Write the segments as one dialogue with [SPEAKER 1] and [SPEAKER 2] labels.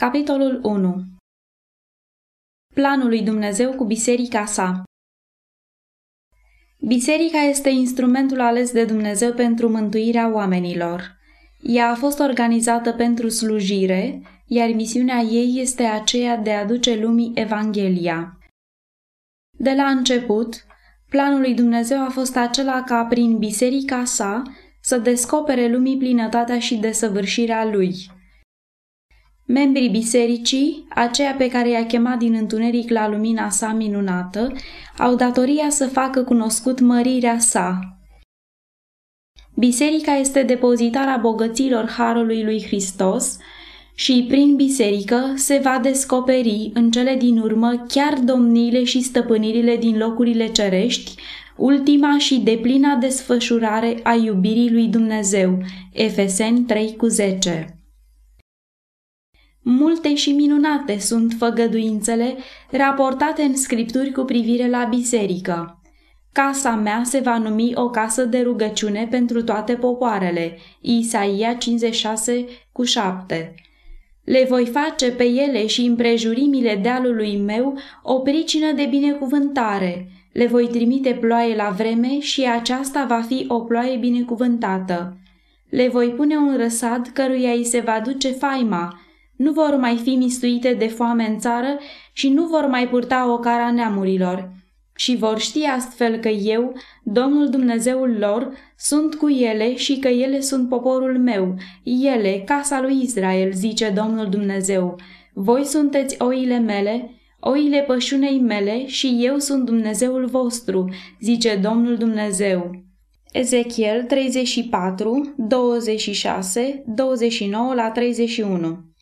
[SPEAKER 1] Capitolul 1 Planul lui Dumnezeu cu biserica sa Biserica este instrumentul ales de Dumnezeu pentru mântuirea oamenilor. Ea a fost organizată pentru slujire, iar misiunea ei este aceea de a duce lumii Evanghelia. De la început, planul lui Dumnezeu a fost acela ca prin biserica sa să descopere lumii plinătatea și desăvârșirea lui – Membrii bisericii, aceea pe care i-a chemat din întuneric la lumina sa minunată, au datoria să facă cunoscut mărirea sa. Biserica este depozitarea bogăților Harului lui Hristos și prin biserică se va descoperi în cele din urmă chiar domniile și stăpânirile din locurile cerești, ultima și deplina desfășurare a iubirii lui Dumnezeu. Efeseni 3 cu 10 Multe și minunate sunt făgăduințele raportate în scripturi cu privire la biserică. Casa mea se va numi o casă de rugăciune pentru toate popoarele. Isaia 56 cu 7 Le voi face pe ele și împrejurimile dealului meu o pricină de binecuvântare. Le voi trimite ploaie la vreme și aceasta va fi o ploaie binecuvântată. Le voi pune un răsad căruia îi se va duce faima, nu vor mai fi mistuite de foame în țară și nu vor mai purta o cara neamurilor. Și vor ști astfel că eu, Domnul Dumnezeul lor, sunt cu ele și că ele sunt poporul meu, ele, casa lui Israel, zice Domnul Dumnezeu. Voi sunteți oile mele, oile pășunei mele și eu sunt Dumnezeul vostru, zice Domnul Dumnezeu. Ezechiel 34, 26, 29 la 31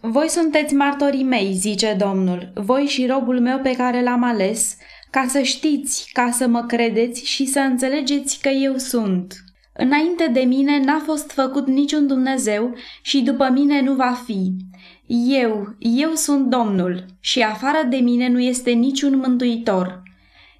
[SPEAKER 1] voi sunteți martorii mei, zice Domnul, voi și robul meu pe care l-am ales, ca să știți, ca să mă credeți și să înțelegeți că eu sunt. Înainte de mine n-a fost făcut niciun Dumnezeu și după mine nu va fi. Eu, eu sunt Domnul și afară de mine nu este niciun mântuitor.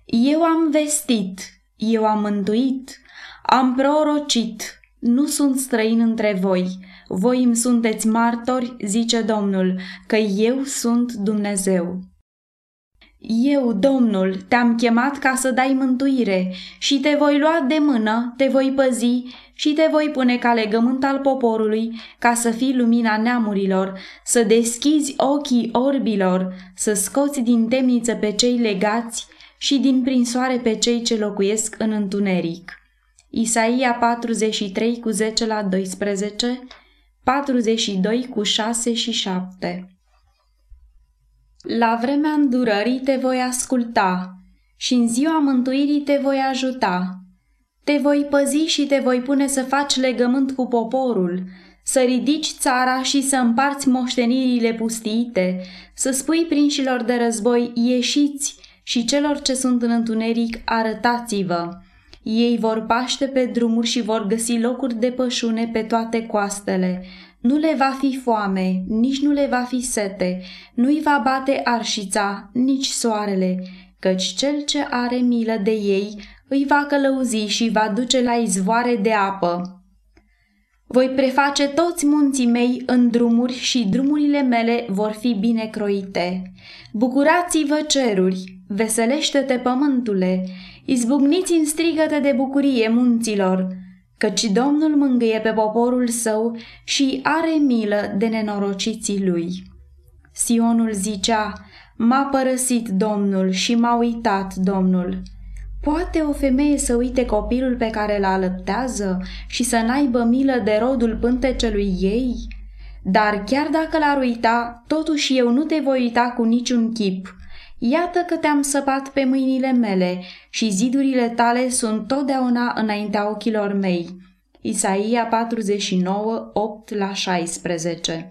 [SPEAKER 1] Eu am vestit, eu am mântuit, am prorocit, nu sunt străin între voi voi îmi sunteți martori, zice Domnul, că eu sunt Dumnezeu. Eu, Domnul, te-am chemat ca să dai mântuire și te voi lua de mână, te voi păzi și te voi pune ca legământ al poporului, ca să fii lumina neamurilor, să deschizi ochii orbilor, să scoți din temniță pe cei legați și din prinsoare pe cei ce locuiesc în întuneric. Isaia 43 cu 10 la 12 42 cu 6 și 7 La vremea îndurării te voi asculta și în ziua mântuirii te voi ajuta. Te voi păzi și te voi pune să faci legământ cu poporul, să ridici țara și să împarți moștenirile pustiite, să spui prinșilor de război, ieșiți și celor ce sunt în întuneric, arătați-vă. Ei vor paște pe drumuri și vor găsi locuri de pășune pe toate coastele. Nu le va fi foame, nici nu le va fi sete, nu-i va bate arșița, nici soarele, căci cel ce are milă de ei îi va călăuzi și va duce la izvoare de apă. Voi preface toți munții mei în drumuri și drumurile mele vor fi bine croite. Bucurați-vă ceruri, veselește-te pământule, izbucniți în strigăte de bucurie munților, căci Domnul mângâie pe poporul său și are milă de nenorociții lui. Sionul zicea, m-a părăsit Domnul și m-a uitat Domnul. Poate o femeie să uite copilul pe care îl alăptează și să n-aibă milă de rodul pântecelui ei? Dar chiar dacă l-ar uita, totuși eu nu te voi uita cu niciun chip. Iată că te-am săpat pe mâinile mele și zidurile tale sunt totdeauna înaintea ochilor mei. Isaia 49, 8 la 16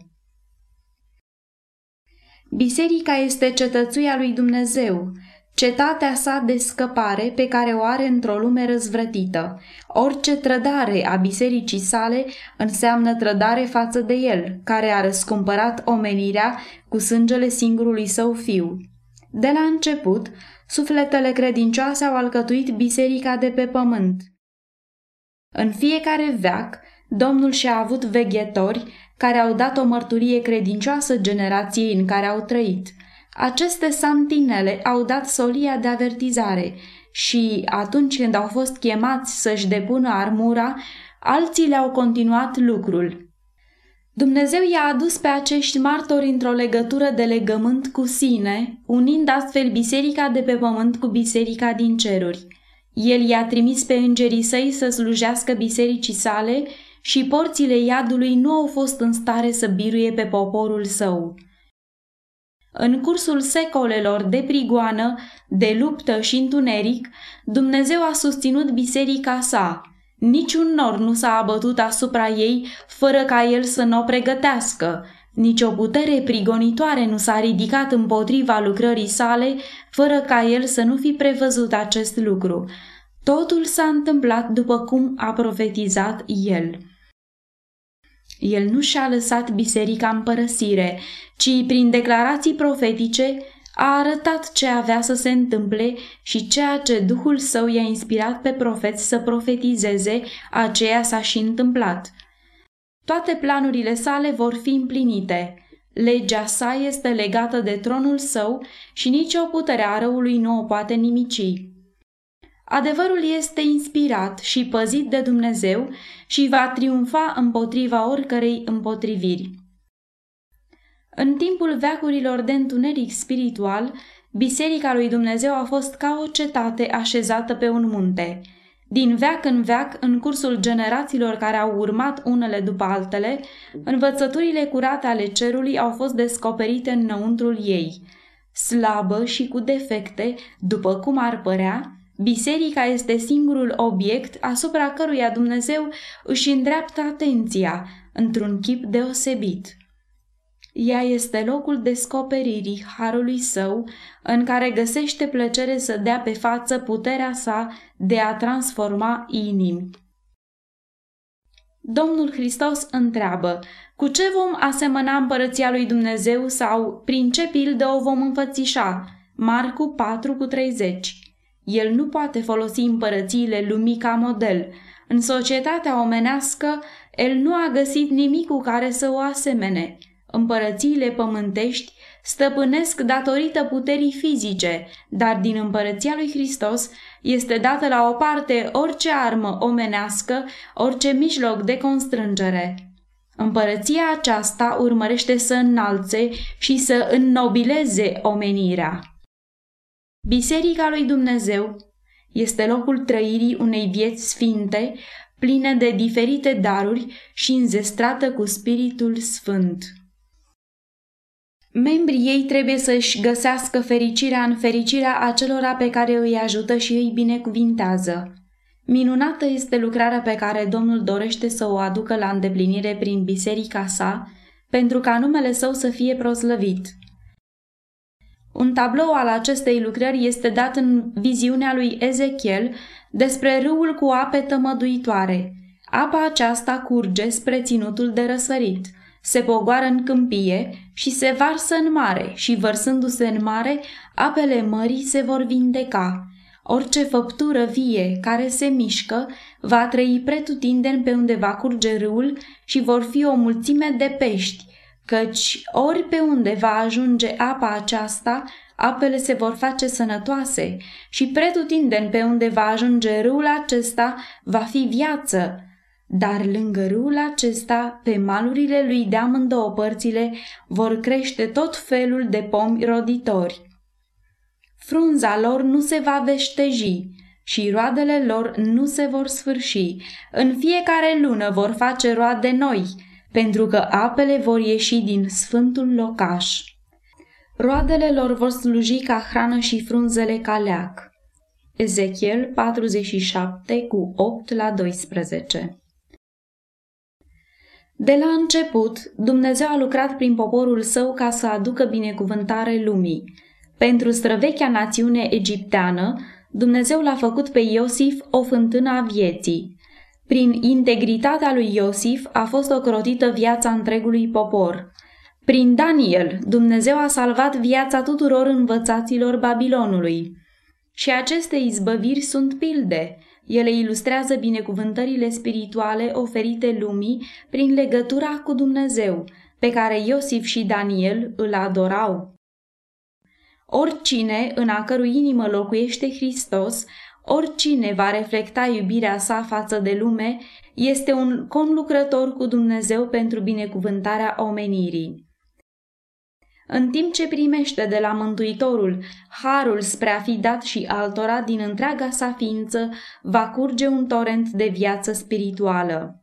[SPEAKER 1] Biserica este cetățuia lui Dumnezeu, cetatea sa de scăpare pe care o are într-o lume răzvrătită. Orice trădare a bisericii sale înseamnă trădare față de el, care a răscumpărat omenirea cu sângele singurului său fiu. De la început, sufletele credincioase au alcătuit biserica de pe pământ. În fiecare veac, Domnul și-a avut veghetori care au dat o mărturie credincioasă generației în care au trăit. Aceste santinele au dat solia de avertizare și atunci când au fost chemați să-și depună armura, alții le-au continuat lucrul. Dumnezeu i-a adus pe acești martori într-o legătură de legământ cu sine, unind astfel biserica de pe pământ cu biserica din ceruri. El i-a trimis pe îngerii săi să slujească bisericii sale și porțile iadului nu au fost în stare să biruie pe poporul său. În cursul secolelor de prigoană, de luptă și întuneric, Dumnezeu a susținut biserica sa. Niciun nor nu s-a abătut asupra ei fără ca el să nu o pregătească. Nici o putere prigonitoare nu s-a ridicat împotriva lucrării sale fără ca el să nu fi prevăzut acest lucru. Totul s-a întâmplat după cum a profetizat el. El nu și-a lăsat biserica în părăsire, ci prin declarații profetice a arătat ce avea să se întâmple și ceea ce Duhul Său i-a inspirat pe profeți să profetizeze, aceea s-a și întâmplat. Toate planurile sale vor fi împlinite. Legea sa este legată de tronul său și nicio putere a răului nu o poate nimici. Adevărul este inspirat și păzit de Dumnezeu și va triumfa împotriva oricărei împotriviri. În timpul veacurilor de întuneric spiritual, Biserica lui Dumnezeu a fost ca o cetate așezată pe un munte. Din veac în veac, în cursul generațiilor care au urmat unele după altele, învățăturile curate ale cerului au fost descoperite înăuntrul ei. Slabă și cu defecte, după cum ar părea, Biserica este singurul obiect asupra căruia Dumnezeu își îndreaptă atenția într-un chip deosebit. Ea este locul descoperirii harului său, în care găsește plăcere să dea pe față puterea sa de a transforma inimi. Domnul Hristos întreabă, cu ce vom asemăna împărăția lui Dumnezeu sau prin ce pildă o vom înfățișa? Marcu 4 cu 30 el nu poate folosi împărățiile lumii ca model. În societatea omenească, el nu a găsit nimic cu care să o asemene. Împărățiile pământești stăpânesc datorită puterii fizice, dar din împărăția lui Hristos este dată la o parte orice armă omenească, orice mijloc de constrângere. Împărăția aceasta urmărește să înalțe și să înnobileze omenirea. Biserica lui Dumnezeu este locul trăirii unei vieți sfinte, pline de diferite daruri și înzestrată cu Spiritul Sfânt. Membrii ei trebuie să-și găsească fericirea în fericirea acelora pe care îi ajută și îi binecuvintează. Minunată este lucrarea pe care Domnul dorește să o aducă la îndeplinire prin biserica sa, pentru ca numele său să fie proslăvit. Un tablou al acestei lucrări este dat în viziunea lui Ezechiel despre râul cu ape tămăduitoare. Apa aceasta curge spre ținutul de răsărit, se pogoară în câmpie și se varsă în mare și vărsându-se în mare, apele mării se vor vindeca. Orice făptură vie care se mișcă va trăi pretutindeni pe unde va curge râul și vor fi o mulțime de pești, căci ori pe unde va ajunge apa aceasta, apele se vor face sănătoase și pretutindeni pe unde va ajunge râul acesta va fi viață. Dar lângă râul acesta, pe malurile lui de amândouă părțile, vor crește tot felul de pomi roditori. Frunza lor nu se va veșteji și roadele lor nu se vor sfârși. În fiecare lună vor face roade noi, pentru că apele vor ieși din sfântul locaș. Roadele lor vor sluji ca hrană și frunzele ca leac. Ezechiel 47 cu 8 la 12 De la început, Dumnezeu a lucrat prin poporul său ca să aducă binecuvântare lumii. Pentru străvechea națiune egipteană, Dumnezeu l-a făcut pe Iosif o fântână a vieții. Prin integritatea lui Iosif a fost ocrotită viața întregului popor. Prin Daniel, Dumnezeu a salvat viața tuturor învățaților Babilonului. Și aceste izbăviri sunt pilde. Ele ilustrează binecuvântările spirituale oferite lumii prin legătura cu Dumnezeu, pe care Iosif și Daniel îl adorau. Oricine în a cărui inimă locuiește Hristos, oricine va reflecta iubirea sa față de lume, este un conlucrător cu Dumnezeu pentru binecuvântarea omenirii. În timp ce primește de la Mântuitorul harul spre a fi dat și altora din întreaga sa ființă, va curge un torent de viață spirituală.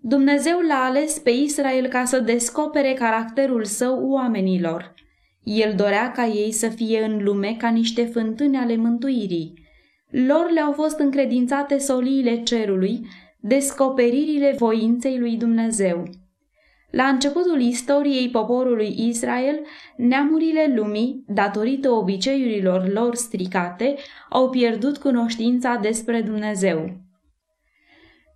[SPEAKER 1] Dumnezeu l-a ales pe Israel ca să descopere caracterul său oamenilor. El dorea ca ei să fie în lume ca niște fântâni ale mântuirii. Lor le-au fost încredințate soliile cerului, descoperirile voinței lui Dumnezeu. La începutul istoriei poporului Israel, neamurile lumii, datorită obiceiurilor lor stricate, au pierdut cunoștința despre Dumnezeu.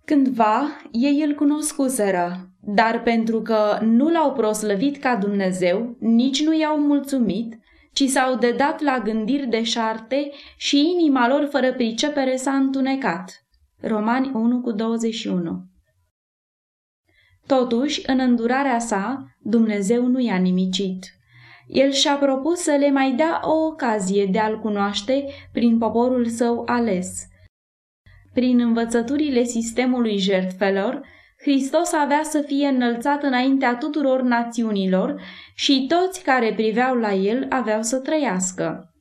[SPEAKER 1] Cândva ei îl cunoscuseră, dar pentru că nu l-au proslăvit ca Dumnezeu, nici nu i-au mulțumit, ci s-au dedat la gândiri de șarte și inima lor fără pricepere s-a întunecat. Romani 1 cu 21 Totuși, în îndurarea sa, Dumnezeu nu i-a nimicit. El și-a propus să le mai dea o ocazie de a-L cunoaște prin poporul său ales. Prin învățăturile sistemului jertfelor, Hristos avea să fie înălțat înaintea tuturor națiunilor și toți care priveau la el aveau să trăiască.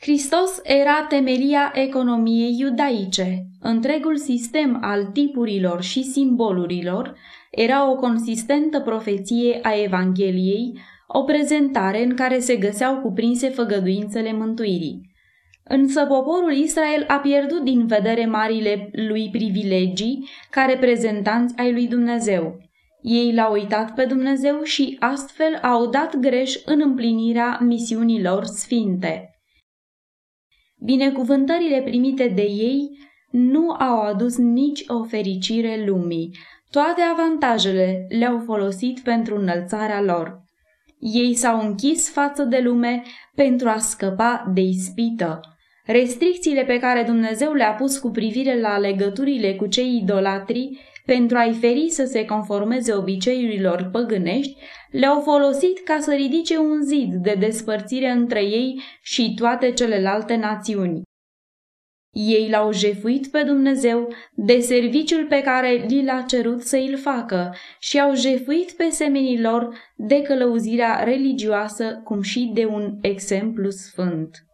[SPEAKER 1] Hristos era temelia economiei iudaice. Întregul sistem al tipurilor și simbolurilor era o consistentă profeție a Evangheliei, o prezentare în care se găseau cuprinse făgăduințele mântuirii. Însă poporul Israel a pierdut din vedere marile lui privilegii ca reprezentanți ai lui Dumnezeu. Ei l-au uitat pe Dumnezeu și astfel au dat greș în împlinirea misiunilor sfinte. Binecuvântările primite de ei nu au adus nici o fericire lumii. Toate avantajele le-au folosit pentru înălțarea lor. Ei s-au închis față de lume pentru a scăpa de ispită. Restricțiile pe care Dumnezeu le-a pus cu privire la legăturile cu cei idolatri pentru a-i feri să se conformeze obiceiurilor păgânești, le-au folosit ca să ridice un zid de despărțire între ei și toate celelalte națiuni. Ei l-au jefuit pe Dumnezeu de serviciul pe care li l-a cerut să îl facă și au jefuit pe semenii lor de călăuzirea religioasă, cum și de un exemplu sfânt.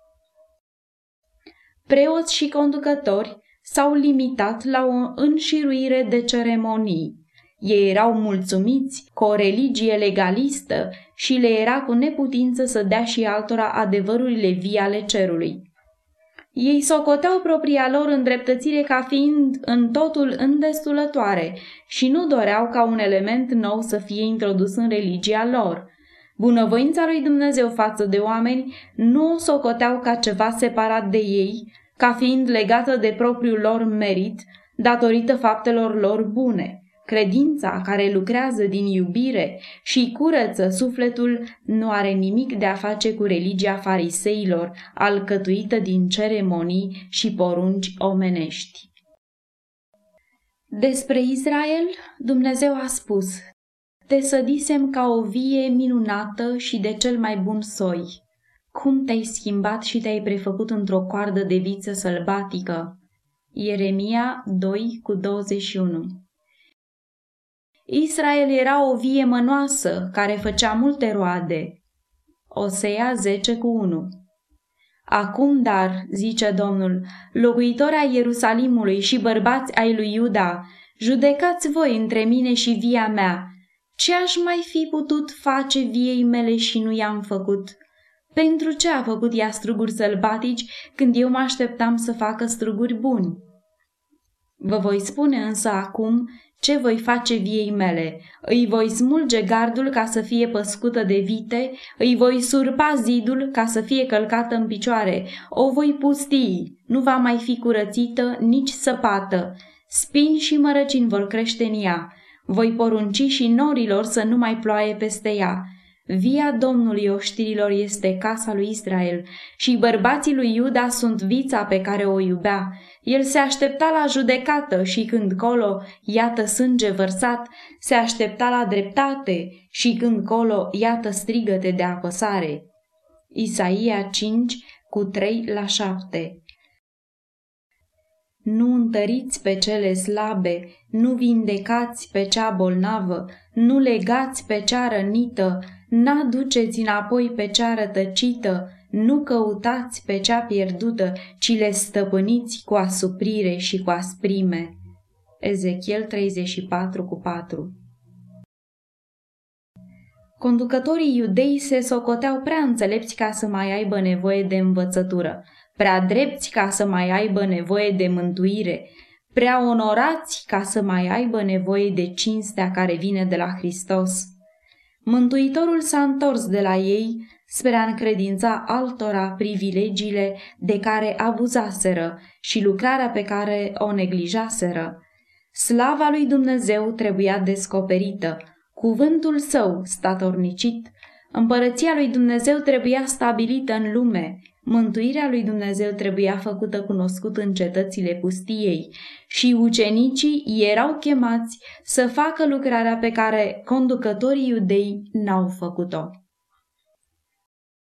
[SPEAKER 1] Preoți și conducători s-au limitat la o înșiruire de ceremonii. Ei erau mulțumiți cu o religie legalistă și le era cu neputință să dea și altora adevărurile vii ale cerului. Ei socoteau propria lor îndreptățire ca fiind în totul îndestulătoare și nu doreau ca un element nou să fie introdus în religia lor. Bunăvoința lui Dumnezeu față de oameni nu o socoteau ca ceva separat de ei, ca fiind legată de propriul lor merit, datorită faptelor lor bune. Credința care lucrează din iubire și curăță sufletul nu are nimic de a face cu religia fariseilor, alcătuită din ceremonii și porunci omenești. Despre Israel, Dumnezeu a spus, Te sădisem ca o vie minunată și de cel mai bun soi. Cum te-ai schimbat și te-ai prefăcut într-o coardă de viță sălbatică? Ieremia 2 cu 21 Israel era o vie mănoasă care făcea multe roade. Osea 10 cu 1 Acum, dar, zice Domnul, locuitori ai Ierusalimului și bărbați ai lui Iuda, judecați voi între mine și via mea. Ce aș mai fi putut face viei mele și nu i-am făcut? Pentru ce a făcut ea struguri sălbatici când eu mă așteptam să facă struguri buni? Vă voi spune însă acum ce voi face viei mele? Îi voi smulge gardul ca să fie păscută de vite, îi voi surpa zidul ca să fie călcată în picioare, o voi pustii, nu va mai fi curățită, nici săpată. Spini și mărăcini vor crește în ea. Voi porunci și norilor să nu mai ploaie peste ea Via Domnului oștirilor este casa lui Israel și bărbații lui Iuda sunt vița pe care o iubea. El se aștepta la judecată și când colo, iată sânge vărsat, se aștepta la dreptate și când colo, iată strigăte de apăsare. Isaia 5 cu 3 la 7 nu întăriți pe cele slabe, nu vindecați pe cea bolnavă, nu legați pe cea rănită, n-aduceți înapoi pe cea rătăcită, nu căutați pe cea pierdută, ci le stăpâniți cu asuprire și cu asprime. Ezechiel 34 cu 4 Conducătorii iudei se socoteau prea înțelepți ca să mai aibă nevoie de învățătură prea drepți ca să mai aibă nevoie de mântuire, prea onorați ca să mai aibă nevoie de cinstea care vine de la Hristos. Mântuitorul s-a întors de la ei spre a încredința altora privilegiile de care abuzaseră și lucrarea pe care o neglijaseră. Slava lui Dumnezeu trebuia descoperită, cuvântul său statornicit, împărăția lui Dumnezeu trebuia stabilită în lume, Mântuirea lui Dumnezeu trebuia făcută cunoscut în cetățile pustiei și ucenicii erau chemați să facă lucrarea pe care conducătorii iudei n-au făcut-o.